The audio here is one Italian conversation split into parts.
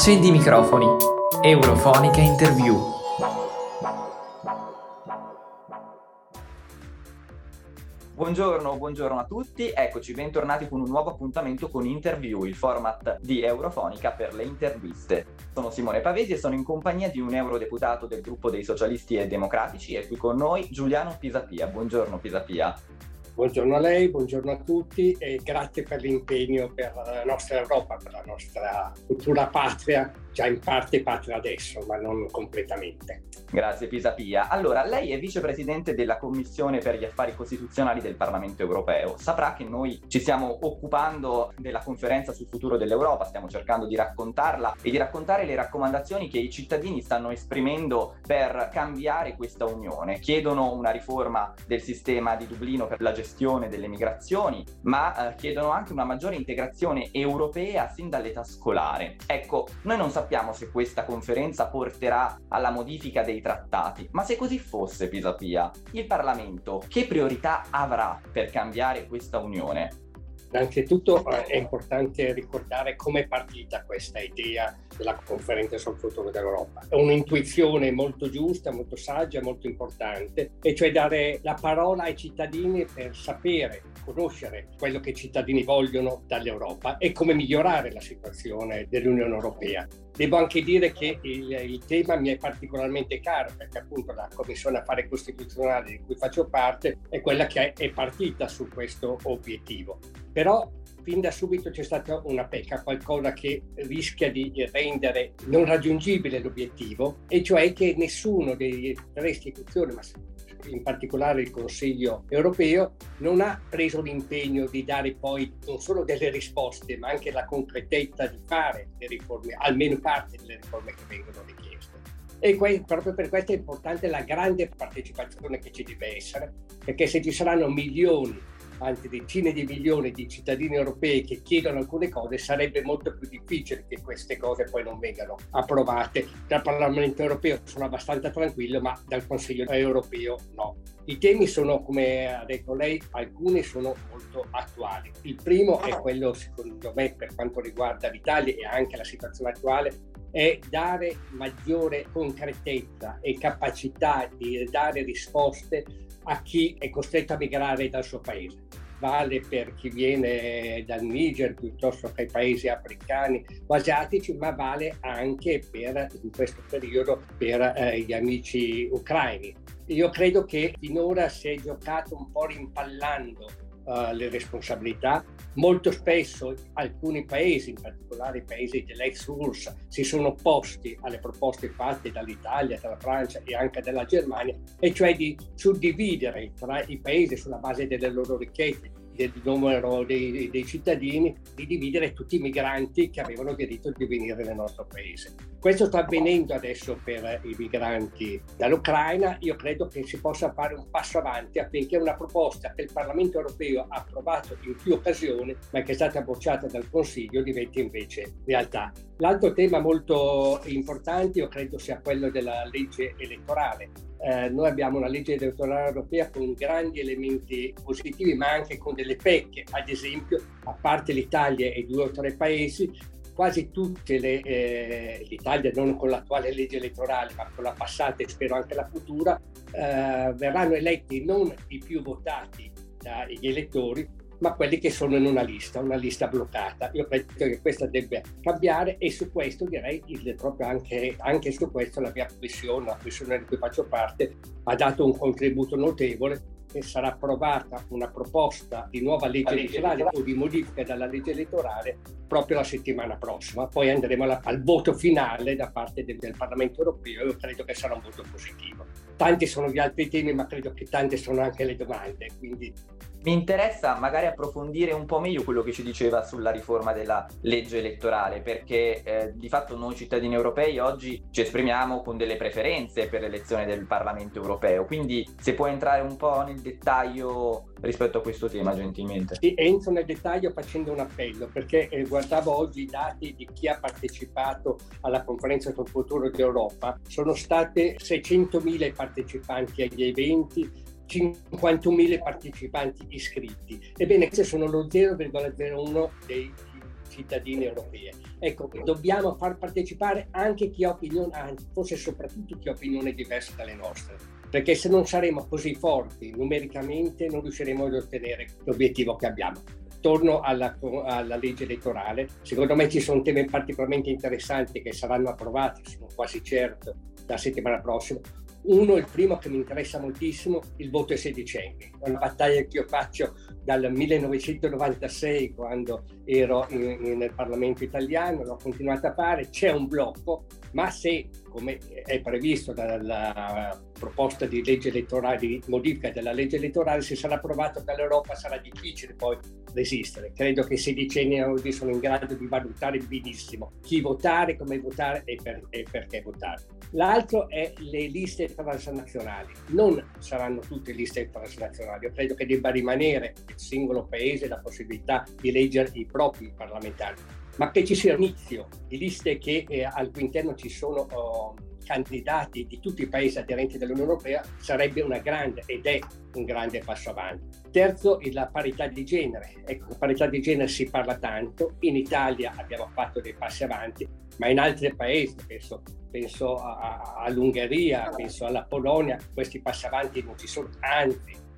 Accendi i microfoni. Eurofonica Interview. Buongiorno, buongiorno a tutti, eccoci, bentornati con un nuovo appuntamento con Interview, il format di Eurofonica per le interviste. Sono Simone Pavesi e sono in compagnia di un eurodeputato del gruppo dei socialisti e democratici e qui con noi Giuliano Pisapia. Buongiorno Pisapia. Buongiorno a lei, buongiorno a tutti e grazie per l'impegno per la nostra Europa, per la nostra futura patria già in parte patria adesso, ma non completamente. Grazie Pisapia. Allora, lei è vicepresidente della Commissione per gli affari costituzionali del Parlamento europeo. Saprà che noi ci stiamo occupando della conferenza sul futuro dell'Europa, stiamo cercando di raccontarla e di raccontare le raccomandazioni che i cittadini stanno esprimendo per cambiare questa unione. Chiedono una riforma del sistema di Dublino per la gestione delle migrazioni, ma eh, chiedono anche una maggiore integrazione europea sin dall'età scolare. Ecco, noi non sappiamo sappiamo se questa conferenza porterà alla modifica dei trattati, ma se così fosse, Pisapia, il Parlamento che priorità avrà per cambiare questa Unione? Innanzitutto eh, è importante ricordare come è partita questa idea della conferenza sul futuro dell'Europa. È un'intuizione molto giusta, molto saggia, molto importante, e cioè dare la parola ai cittadini per sapere, conoscere quello che i cittadini vogliono dall'Europa e come migliorare la situazione dell'Unione Europea. Devo anche dire che il, il, tema mi è particolarmente caro perché appunto la Commissione Affari Costituzionali di cui faccio parte è quella che è partita su questo obiettivo. Però fin da subito c'è stata una pecca, qualcosa che rischia di rendere non raggiungibile l'obiettivo, e cioè che nessuno delle tre istituzioni, ma in particolare il Consiglio europeo, non ha preso l'impegno di dare poi non solo delle risposte, ma anche la concretezza di fare le riforme, almeno parte delle riforme che vengono richieste. E que- proprio per questo è importante la grande partecipazione che ci deve essere, perché se ci saranno milioni anzi decine di milioni di cittadini europei che chiedono alcune cose, sarebbe molto più difficile che queste cose poi non vengano approvate. Dal Parlamento europeo sono abbastanza tranquillo, ma dal Consiglio europeo no. I temi sono, come ha detto lei, alcuni sono molto attuali. Il primo è quello, secondo me, per quanto riguarda l'Italia e anche la situazione attuale, è dare maggiore concretezza e capacità di dare risposte a chi è costretto a migrare dal suo paese. Vale per chi viene dal Niger piuttosto che ai paesi africani o asiatici, ma vale anche per, in questo periodo per eh, gli amici ucraini. Io credo che finora si è giocato un po' rimpallando uh, le responsabilità. Molto spesso alcuni paesi, in particolare i paesi dell'ex URSS, si sono opposti alle proposte fatte dall'Italia, dalla Francia e anche dalla Germania, e cioè di suddividere tra i paesi sulla base delle loro ricchezze del numero dei, dei, cittadini, di dividere tutti i migranti che avevano diritto di venire nel nostro paese. Questo sta avvenendo adesso per i migranti dall'Ucraina. Io credo che si possa fare un passo avanti affinché una proposta che il Parlamento europeo ha approvato in più occasioni, ma che è stata bocciata dal Consiglio, diventi invece realtà. L'altro tema molto importante io credo sia quello della legge elettorale. Eh, noi abbiamo una legge elettorale europea con grandi elementi positivi, ma anche con delle pecche. Ad esempio, a parte l'Italia e due o tre paesi, quasi tutte le, eh, l'Italia non con l'attuale legge elettorale, ma con la passata e spero anche la futura, eh, verranno eletti non i più votati dagli elettori, ma quelli che sono in una lista, una lista bloccata. Io credo che questa debba cambiare e su questo direi proprio anche, anche su questo la mia commissione, la commissione di cui faccio parte, ha dato un contributo notevole e sarà approvata una proposta di nuova legge elettorale o di modifica della legge elettorale proprio la settimana prossima. Poi andremo alla, al voto finale da parte del, del Parlamento europeo e io credo che sarà un voto positivo. Tanti sono gli altri temi, ma credo che tante sono anche le domande. Quindi mi interessa magari approfondire un po' meglio quello che ci diceva sulla riforma della legge elettorale, perché eh, di fatto noi cittadini europei oggi ci esprimiamo con delle preferenze per l'elezione del Parlamento europeo, quindi se può entrare un po' nel dettaglio rispetto a questo tema gentilmente. Sì, entro nel dettaglio facendo un appello, perché eh, guardavo oggi i dati di chi ha partecipato alla conferenza sul futuro d'Europa, sono state 600.000 i partecipanti agli eventi, 51.000 partecipanti iscritti. Ebbene, questi sono lo 0,01 dei cittadini europei. Ecco, dobbiamo far partecipare anche chi ha opinioni, forse soprattutto chi ha opinioni diverse dalle nostre, perché se non saremo così forti numericamente non riusciremo ad ottenere l'obiettivo che abbiamo. Torno alla, alla, legge elettorale, secondo me ci sono temi particolarmente interessanti che saranno approvati, sono quasi certo, la settimana prossima. Uno, il primo che mi interessa moltissimo, il voto ai sedicenni. È una battaglia che io faccio dal 1996, quando ero in, in, nel Parlamento italiano, l'ho continuata a fare. C'è un blocco, ma se, come è previsto dalla proposta di legge elettorale, di modifica della legge elettorale, se sarà approvato dall'Europa sarà difficile poi resistere. Credo che i sedicenni oggi sono in grado di valutare benissimo chi votare, come votare e, per, e perché votare. L'altro è le liste transnazionali. Non saranno tutte liste transnazionali, io credo che debba rimanere il singolo paese la possibilità di eleggere i propri parlamentari, ma che ci sia un inizio di liste che eh, al cui interno ci sono oh, candidati di tutti i paesi aderenti dell'Unione Europea sarebbe una grande ed è un grande passo avanti. Terzo, la parità di genere. Ecco, la parità di genere si parla tanto, in Italia abbiamo fatto dei passi avanti, ma in altri paesi, penso, penso all'Ungheria, penso alla Polonia, questi passi avanti non ci sono, anzi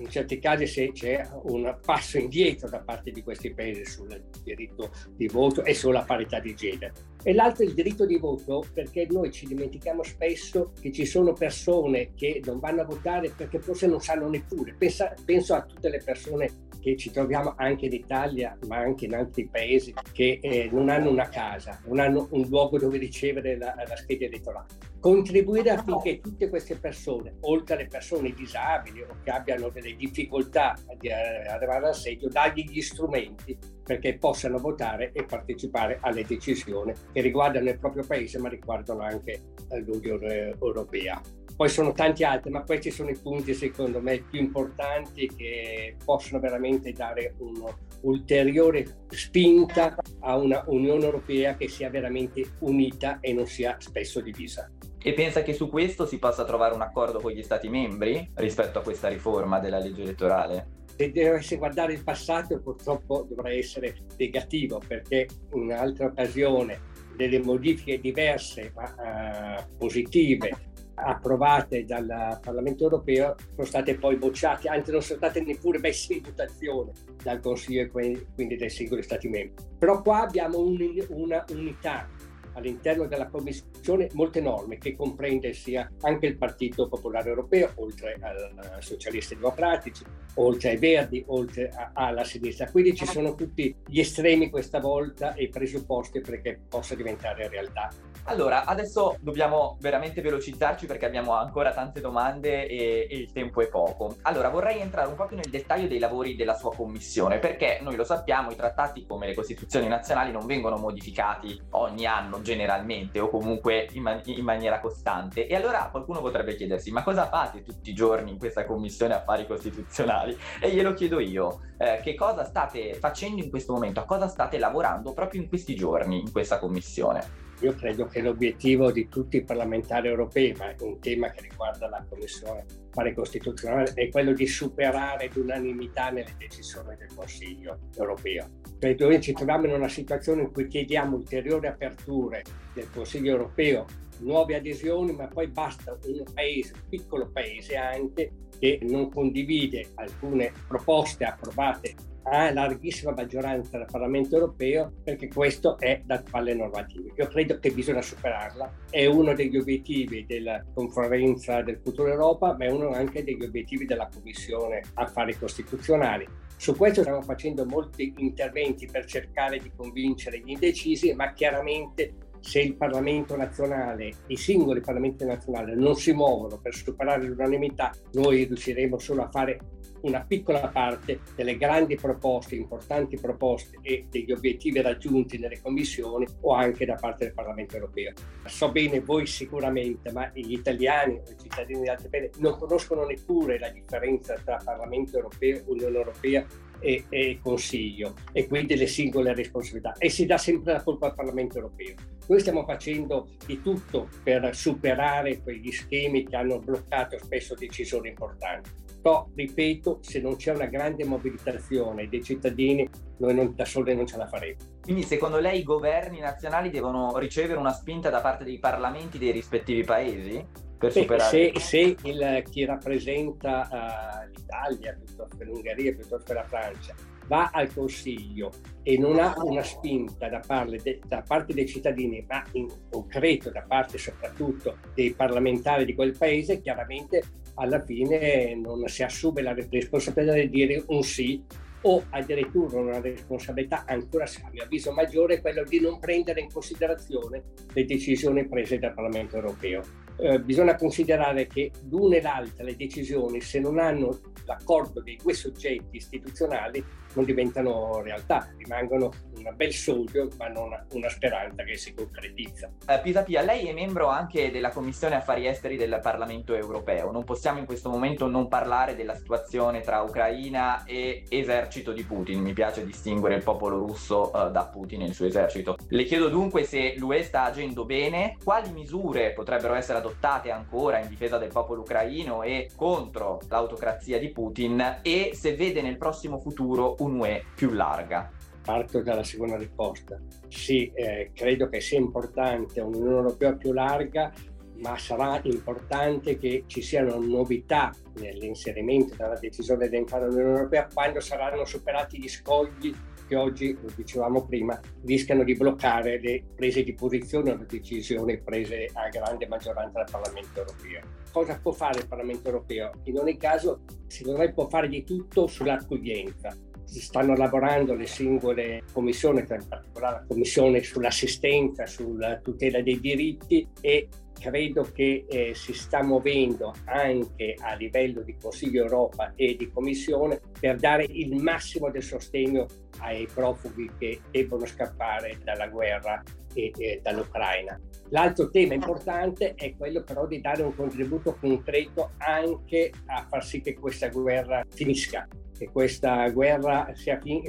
in certi casi se c'è un passo indietro da parte di questi paesi sul diritto di voto e sulla parità di genere. E l'altro è il diritto di voto perché noi ci dimentichiamo spesso che ci sono persone che non vanno a votare perché forse non sanno neppure. Pensa, penso a tutte le persone che ci troviamo anche in Italia, ma anche in altri paesi, che eh, non hanno una casa, non hanno un luogo dove ricevere la, la scheda elettorale. Contribuire affinché tutte queste persone, oltre alle persone disabili o che abbiano delle difficoltà di eh, arrivare al seggio, dargli gli strumenti perché possano votare e partecipare alle decisioni che riguardano il proprio paese, ma riguardano anche l'Unione Europea. Poi sono tanti altri, ma questi sono i punti secondo me più importanti che possono veramente dare un'ulteriore spinta a una Unione Europea che sia veramente unita e non sia spesso divisa. E pensa che su questo si possa trovare un accordo con gli Stati membri rispetto a questa riforma della legge elettorale? Se dovesse guardare il passato purtroppo dovrà essere negativo perché un'altra occasione delle modifiche diverse ma uh, positive approvate dal Parlamento europeo sono state poi bocciate, anzi non sono state neppure messe in votazione dal Consiglio e quindi dai singoli Stati membri. Però qua abbiamo un, una unità all'interno della Commissione molte norme che comprende sia anche il Partito Popolare Europeo, oltre ai socialisti democratici, oltre ai Verdi, oltre alla sinistra. Quindi ci sono tutti gli estremi questa volta e i presupposti perché possa diventare realtà allora, adesso dobbiamo veramente velocizzarci perché abbiamo ancora tante domande e, e, il tempo è poco. Allora, vorrei entrare un po' più nel dettaglio dei lavori della sua commissione, perché noi lo sappiamo, i trattati come le costituzioni nazionali non vengono modificati ogni anno generalmente o comunque in, man- in maniera costante. E allora qualcuno potrebbe chiedersi, ma cosa fate tutti i giorni in questa commissione affari costituzionali? E glielo chiedo io, eh, che cosa state facendo in questo momento? A cosa state lavorando proprio in questi giorni in questa commissione? Io credo che l'obiettivo di tutti i parlamentari europei, ma è un tema che riguarda la Commissione Affari Costituzionale, è quello di superare l'unanimità nelle decisioni del Consiglio europeo. Cioè, noi ci troviamo in una situazione in cui chiediamo ulteriori aperture del Consiglio europeo, nuove adesioni, ma poi basta un paese, un piccolo paese anche, che non condivide alcune proposte approvate a larghissima maggioranza del Parlamento europeo perché questo è da palle normative. Io credo che bisogna superarla, è uno degli obiettivi della conferenza del futuro Europa, ma è uno anche degli obiettivi della Commissione Affari Costituzionali. Su questo stiamo facendo molti interventi per cercare di convincere gli indecisi, ma chiaramente se il Parlamento nazionale, i singoli Parlamenti nazionali non si muovono per superare l'unanimità, noi riusciremo solo a fare una piccola parte delle grandi proposte, importanti proposte e degli obiettivi raggiunti nelle commissioni o anche da parte del Parlamento europeo. So bene voi sicuramente, ma gli italiani o i cittadini di altri paesi non conoscono neppure la differenza tra Parlamento europeo, Unione europea e, e, Consiglio e quindi le singole responsabilità e si dà sempre la colpa al Parlamento europeo. Noi stiamo facendo di tutto per superare quegli schemi che hanno bloccato spesso decisioni importanti. Però, ripeto, se non c'è una grande mobilitazione dei cittadini, noi non, da soli non ce la faremo. Quindi secondo lei i governi nazionali devono ricevere una spinta da parte dei parlamenti dei rispettivi paesi? Per Beh, superare... Se, se il, chi rappresenta uh, l'Italia, piuttosto che l'Ungheria, piuttosto che la Francia, va al Consiglio e non ha una spinta da parte, de, da parte, dei cittadini, ma in concreto da parte soprattutto dei parlamentari di quel paese, chiaramente alla fine non si assume la responsabilità di dire un sì o addirittura una responsabilità ancora, a mio avviso, maggiore, quella di non prendere in considerazione le decisioni prese dal Parlamento europeo. Eh, bisogna considerare che l'una e l'altra, le decisioni, se non hanno l'accordo dei due soggetti istituzionali, non diventano realtà, rimangono un bel sogno, ma non una, speranza che si concretizza. Uh, Pisapia, lei è membro anche della Commissione Affari Esteri del Parlamento Europeo. Non possiamo in questo momento non parlare della situazione tra Ucraina e esercito di Putin. Mi piace distinguere il popolo russo uh, da Putin e il suo esercito. Le chiedo dunque se l'UE sta agendo bene, quali misure potrebbero essere adottate ancora in difesa del popolo ucraino e contro l'autocrazia di Putin e se vede nel prossimo futuro un'UE più larga. Parto dalla seconda risposta. Sì, eh, credo che sia importante un'Unione Europea più larga, ma sarà importante che ci siano novità nell'inserimento della decisione di entrare nell'Unione Europea quando saranno superati gli scogli che oggi, lo dicevamo prima, rischiano di bloccare le prese di posizione o le decisioni prese a grande maggioranza dal Parlamento europeo. Cosa può fare il Parlamento europeo? In ogni caso, secondo me può fare di tutto sull'accoglienza stanno lavorando le singole commissioni, in particolare la commissione sull'assistenza, sulla tutela dei diritti e credo che eh, si sta muovendo anche a livello di Consiglio Europa e di Commissione per dare il massimo del sostegno ai profughi che debbono scappare dalla guerra e, e dall'Ucraina. L'altro tema importante è quello però di dare un contributo concreto anche a far sì che questa guerra finisca che questa guerra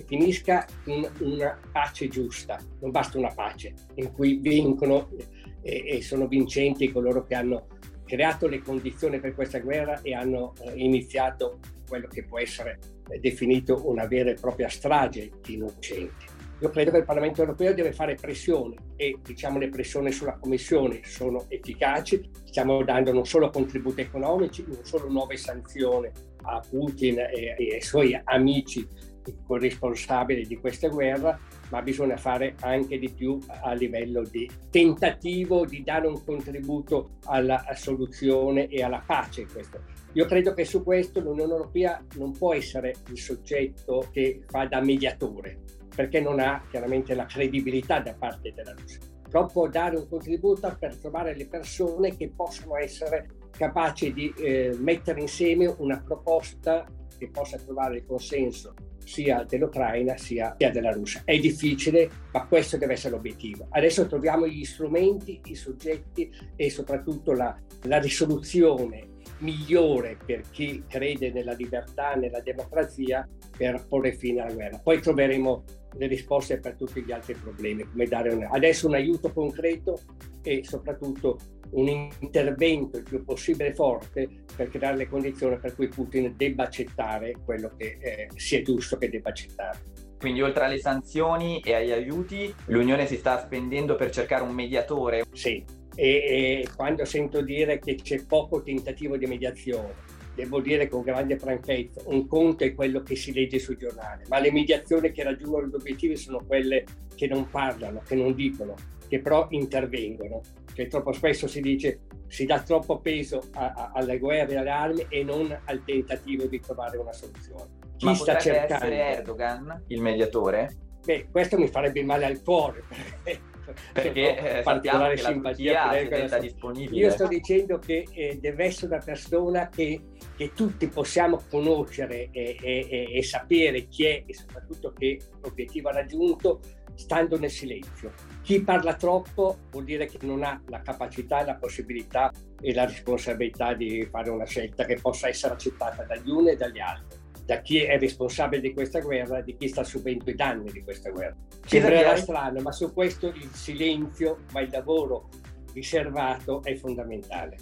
finisca in una pace giusta. Non basta una pace in cui vincono e, e sono vincenti coloro che hanno creato le condizioni per questa guerra e hanno eh, iniziato quello che può essere definito una vera e propria strage di innocenti. Io credo che il Parlamento europeo deve fare pressione e diciamo le pressioni sulla Commissione sono efficaci, stiamo dando non solo contributi economici, non solo nuove sanzioni a Putin e, e ai suoi amici corresponsabili di questa guerra, ma bisogna fare anche di più a livello di tentativo di dare un contributo alla soluzione e alla pace. Io credo che su questo l'Unione Europea non può essere il soggetto che fa da mediatore, perché non ha chiaramente la credibilità da parte della Russia. Però può dare un contributo per trovare le persone che possono essere capaci di eh, mettere insieme una proposta che possa trovare il consenso sia dell'Ucraina sia, sia della Russia. È difficile, ma questo deve essere l'obiettivo. Adesso troviamo gli strumenti, i soggetti e soprattutto la, la risoluzione migliore per chi crede nella libertà, nella democrazia, per porre fine alla guerra. Poi troveremo le risposte per tutti gli altri problemi, come dare un, adesso un aiuto concreto e soprattutto un intervento il più possibile forte per creare le condizioni per cui Putin debba accettare quello che eh, sia giusto che debba accettare. Quindi oltre alle sanzioni e agli aiuti, l'Unione si sta spendendo per cercare un mediatore? Sì, e, e quando sento dire che c'è poco tentativo di mediazione, devo dire con grande franchezza, un conto è quello che si legge sui giornali, ma le mediazioni che raggiungono gli obiettivi sono quelle che non parlano, che non dicono, che però intervengono. Che troppo spesso si dice si dà troppo peso a, a, alle guerre e alle armi e non al tentativo di trovare una soluzione. Chi ma sta cercando? essere Erdogan il mediatore? Beh, questo mi farebbe male al cuore. perché eh, particolare simpatia per disponibile. Io sto dicendo che eh, deve essere una persona che, che tutti possiamo conoscere e, e, e, sapere chi è e soprattutto che obiettivo ha raggiunto stando nel silenzio. Chi parla troppo vuol dire che non ha la capacità, la possibilità e la responsabilità di fare una scelta che possa essere accettata dagli uni e dagli altri da chi è responsabile di questa guerra, di chi sta subendo i danni di questa guerra. Sembrerà strano, ma su questo il silenzio, ma il lavoro riservato è fondamentale.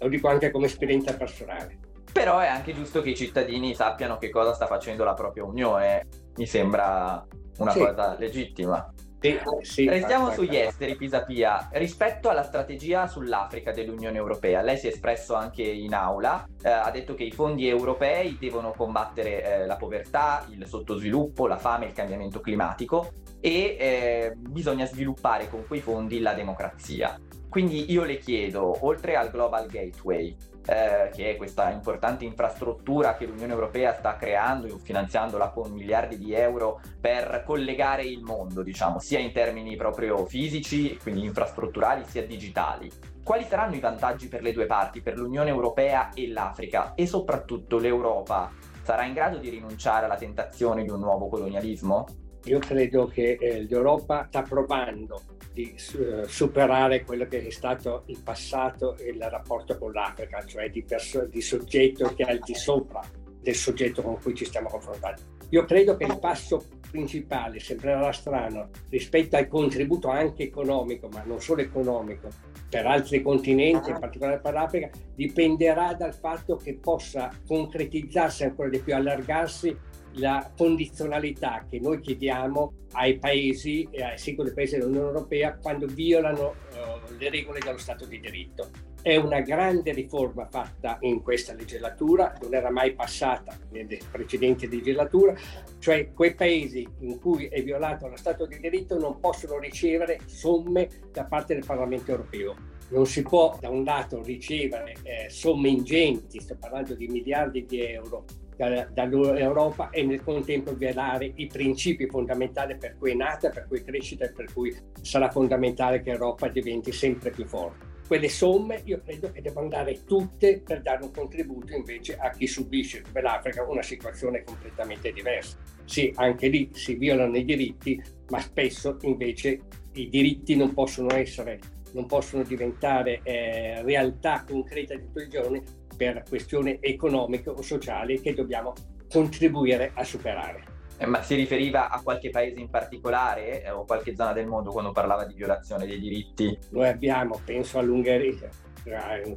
Lo dico anche come esperienza personale. Però è anche giusto che i cittadini sappiano che cosa sta facendo la propria Unione. Mi sembra una sì. cosa legittima. Sì, sì, Restiamo sugli esteri, Pisapia. Rispetto alla strategia sull'Africa dell'Unione Europea, lei si è espresso anche in aula, eh, ha detto che i fondi europei devono combattere eh, la povertà, il sottosviluppo, la fame il cambiamento climatico e eh, bisogna sviluppare con quei fondi la democrazia. Quindi io le chiedo, oltre al Global Gateway, eh, che è questa importante infrastruttura che l'Unione Europea sta creando, finanziandola con miliardi di euro per collegare il mondo, diciamo, sia in termini proprio fisici, quindi infrastrutturali, sia digitali. Quali saranno i vantaggi per le due parti, per l'Unione Europea e l'Africa? E soprattutto l'Europa sarà in grado di rinunciare alla tentazione di un nuovo colonialismo? Io credo che eh, l'Europa sta provando di uh, superare quello che è stato il passato e il rapporto con l'Africa, cioè di, perso- di soggetto che è al di sopra del soggetto con cui ci stiamo confrontando. Io credo che il passo principale, sembrerà strano, rispetto al contributo anche economico, ma non solo economico, per altri continenti, in particolare per l'Africa, dipenderà dal fatto che possa concretizzarsi ancora di più, allargarsi la condizionalità che noi chiediamo ai paesi, ai singoli paesi dell'Unione Europea quando violano uh, le regole dello Stato di diritto. È una grande riforma fatta in questa legislatura, non era mai passata nelle precedenti legislature, cioè quei paesi in cui è violato lo Stato di diritto non possono ricevere somme da parte del Parlamento europeo. Non si può da un lato ricevere eh, somme ingenti, sto parlando di miliardi di euro, dall'Europa e nel contempo violare i principi fondamentali per cui è nata, per cui è crescita e per cui sarà fondamentale che l'Europa diventi sempre più forte. Quelle somme io credo che debbano andare tutte per dare un contributo invece a chi subisce, come l'Africa, una situazione completamente diversa. Sì, anche lì si violano i diritti, ma spesso invece i diritti non possono essere non possono diventare eh, realtà concreta di tutti i giorni per questioni economiche o sociali che dobbiamo contribuire a superare. Eh, ma si riferiva a qualche paese in particolare eh, o qualche zona del mondo quando parlava di violazione dei diritti? Noi abbiamo, penso all'Ungheria,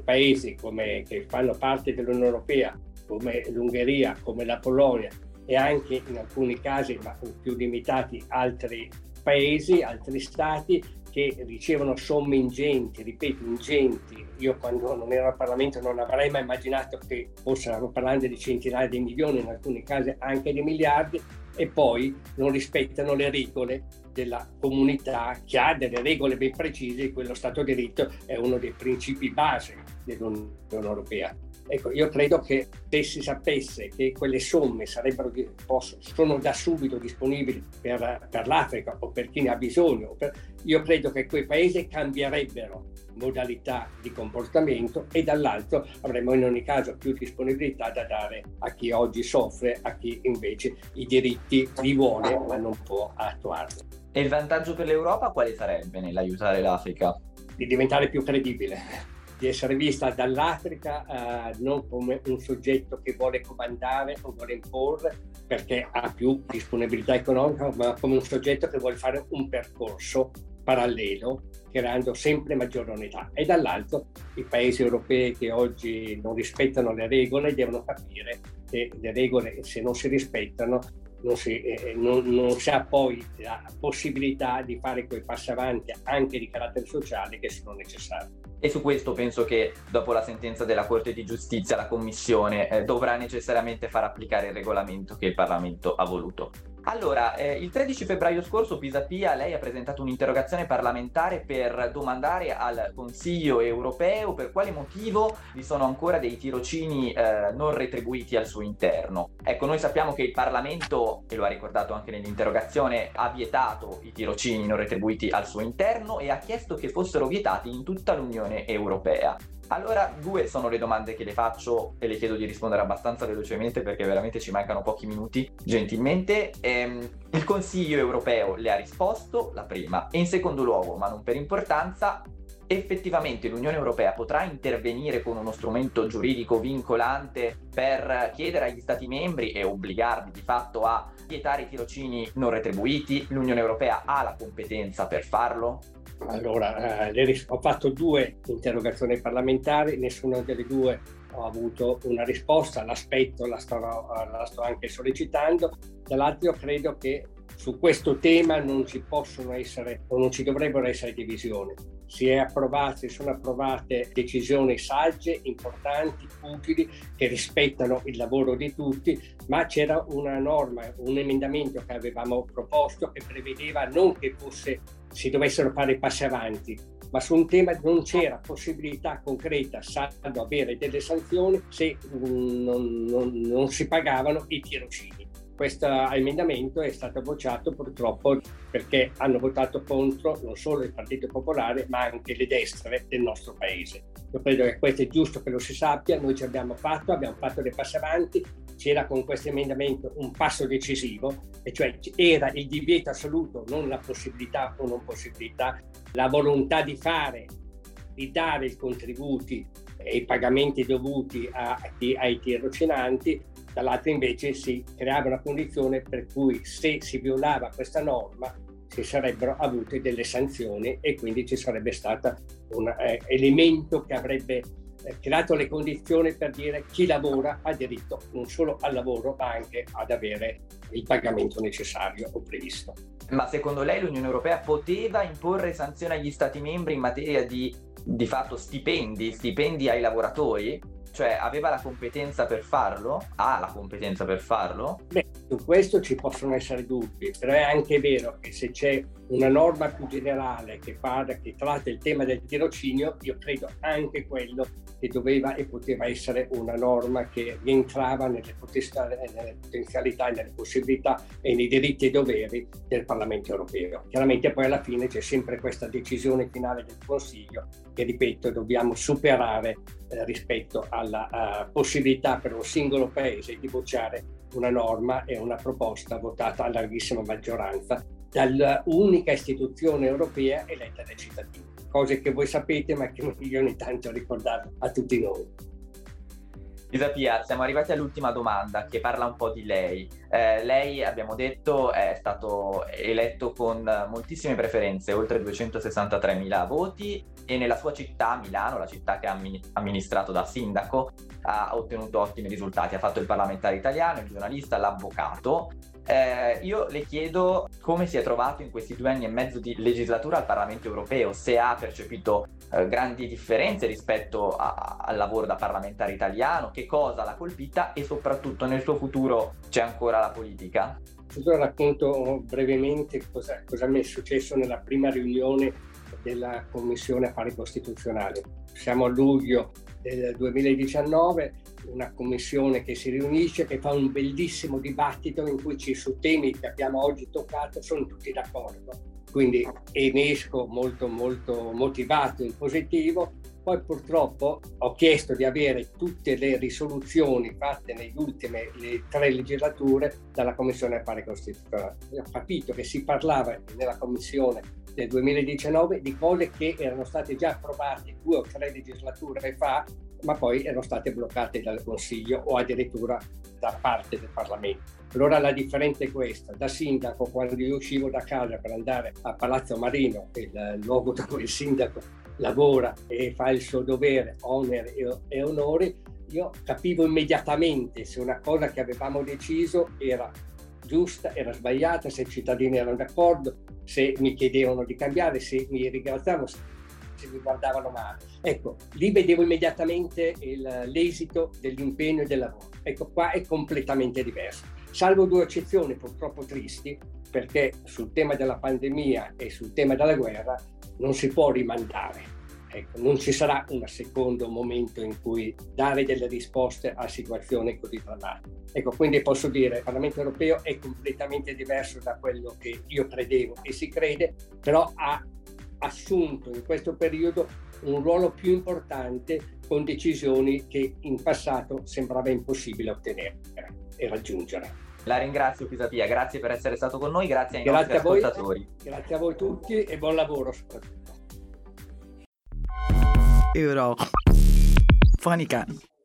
paesi come, che fanno parte dell'Unione Europea, come l'Ungheria, come la Polonia e anche in alcuni casi, ma più limitati, altri paesi, altri stati che ricevono somme ingenti, ripeto, ingenti. Io quando non ero al Parlamento non avrei mai immaginato che fossero parlando di centinaia di milioni, in alcuni casi anche di miliardi, e poi non rispettano le regole della comunità che ha delle regole ben precise, quello Stato di diritto è uno dei principi base dell'Unione Europea. Ecco, io credo che se si sapesse che quelle somme sarebbero, sono da subito disponibili per, per l'Africa o per chi ne ha bisogno, per, io credo che quei paesi cambierebbero modalità di comportamento e dall'altro avremo in ogni caso più disponibilità da dare a chi oggi soffre, a chi invece i diritti li vuole ma non può attuarli. E il vantaggio per l'Europa quale sarebbe nell'aiutare l'Africa? Di diventare più credibile di essere vista dall'Africa eh, non come un soggetto che vuole comandare o vuole imporre perché ha più disponibilità economica, ma come un soggetto che vuole fare un percorso parallelo creando sempre maggiore unità e dall'altro i paesi europei che oggi non rispettano le regole devono capire che le regole se non si rispettano non si, eh, non, non si, ha poi la possibilità di fare quei passi avanti anche di carattere sociale che sono necessari. E su questo penso che dopo la sentenza della Corte di Giustizia la Commissione eh, dovrà necessariamente far applicare il regolamento che il Parlamento ha voluto. Allora, eh, il 13 febbraio scorso Pisapia lei ha presentato un'interrogazione parlamentare per domandare al Consiglio europeo per quale motivo vi sono ancora dei tirocini eh, non retribuiti al suo interno. Ecco, noi sappiamo che il Parlamento, e lo ha ricordato anche nell'interrogazione, ha vietato i tirocini non retribuiti al suo interno e ha chiesto che fossero vietati in tutta l'Unione europea. Allora, due sono le domande che le faccio e le chiedo di rispondere abbastanza velocemente perché veramente ci mancano pochi minuti, gentilmente. Ehm, il Consiglio europeo le ha risposto, la prima, e in secondo luogo, ma non per importanza, effettivamente l'Unione Europea potrà intervenire con uno strumento giuridico vincolante per chiedere agli Stati membri e obbligarli di fatto a vietare i tirocini non retribuiti? L'Unione Europea ha la competenza per farlo? Allora, eh, ho fatto due interrogazioni parlamentari, nessuna delle due ho avuto una risposta, l'aspetto, la sto, la sto anche sollecitando, dall'altro credo che su questo tema non ci possono essere o non ci dovrebbero essere divisioni. Si sono approvate decisioni sagge, importanti, utili, che rispettano il lavoro di tutti, ma c'era una norma, un emendamento che avevamo proposto che prevedeva non che fosse, si dovessero fare passi avanti, ma su un tema non c'era possibilità concreta, salvo avere delle sanzioni, se non, non, non si pagavano i tirocini questo emendamento è stato bocciato purtroppo perché hanno votato contro non solo il Partito Popolare ma anche le destre del nostro paese. Io credo che questo è giusto che lo si sappia, noi ci abbiamo fatto, abbiamo fatto dei passi avanti, c'era con questo emendamento un passo decisivo, e cioè era il divieto assoluto, non la possibilità o non possibilità, la volontà di fare, di dare i contributi e i pagamenti dovuti a, ai tirocinanti dall'altra invece si creava una condizione per cui se si violava questa norma si sarebbero avute delle sanzioni e quindi ci sarebbe stato un eh, elemento che avrebbe eh, creato le condizioni per dire chi lavora ha diritto non solo al lavoro ma anche ad avere il pagamento necessario o previsto. Ma secondo lei l'Unione Europea poteva imporre sanzioni agli Stati membri in materia di, di fatto stipendi, stipendi ai lavoratori? Cioè aveva la competenza per farlo? Ha la competenza per farlo? Beh, su questo ci possono essere dubbi, però è anche vero che se c'è una norma più generale che, parla, che tratta il tema del tirocinio, io credo anche quello che doveva e poteva essere una norma che rientrava nelle, nelle potenzialità nelle possibilità e nei diritti e doveri del Parlamento europeo. Chiaramente poi alla fine c'è sempre questa decisione finale del Consiglio che, ripeto, dobbiamo superare eh, rispetto alla uh, possibilità per un singolo paese di bocciare una norma e una proposta votata a larghissima maggioranza dall'unica istituzione europea eletta dai cittadini. Cose che voi sapete ma che io ogni tanto ricordato a tutti noi. Pia, siamo arrivati all'ultima domanda che parla un po' di lei. Eh, lei, abbiamo detto, è stato eletto con moltissime preferenze, oltre 263.000 voti e nella sua città, Milano, la città che ha amministrato da sindaco, ha ottenuto ottimi risultati. Ha fatto il parlamentare italiano, il giornalista, l'avvocato eh, io le chiedo come si è trovato in questi due anni e mezzo di legislatura al Parlamento europeo, se ha percepito eh, grandi differenze rispetto a, al lavoro da parlamentare italiano, che cosa l'ha colpita e soprattutto nel suo futuro c'è ancora la politica? Io racconto brevemente cosa, cosa mi è successo nella prima riunione della Commissione Affari Costituzionali. Siamo a luglio del 2019 una commissione che si riunisce, che fa un bellissimo dibattito in cui ci, su temi che abbiamo oggi toccato sono tutti d'accordo. Quindi ne esco molto molto motivato in positivo. Poi purtroppo ho chiesto di avere tutte le risoluzioni fatte nelle ultime le tre legislature dalla Commissione Affari Costituzionali. Ho capito che si parlava nella Commissione del 2019 di cose che erano state già approvate due o tre legislature fa ma poi erano state bloccate dal Consiglio o addirittura da parte del Parlamento. Allora la differenza è questa, da sindaco quando io uscivo da casa per andare a Palazzo Marino, il luogo dove il sindaco lavora e fa il suo dovere, onere e onori, io capivo immediatamente se una cosa che avevamo deciso era giusta, era sbagliata, se i cittadini erano d'accordo, se mi chiedevano di cambiare, se mi ringraziavano, se mi guardavano male. Ecco, lì vedevo immediatamente il, l'esito dell'impegno e del lavoro. Ecco, qua è completamente diverso. Salvo due eccezioni purtroppo tristi, perché sul tema della pandemia e sul tema della guerra non si può rimandare. Ecco, non ci sarà un secondo momento in cui dare delle risposte a situazioni così drammatiche. Ecco, quindi posso dire che il Parlamento europeo è completamente diverso da quello che io credevo e si crede, però ha assunto in questo periodo un ruolo più importante con decisioni che in passato sembrava impossibile ottenere e raggiungere. La ringrazio Pisapia, grazie per essere stato con noi, grazie ai grazie nostri a ascoltatori. grazie a voi tutti e buon lavoro soprattutto. Euro Funny Can.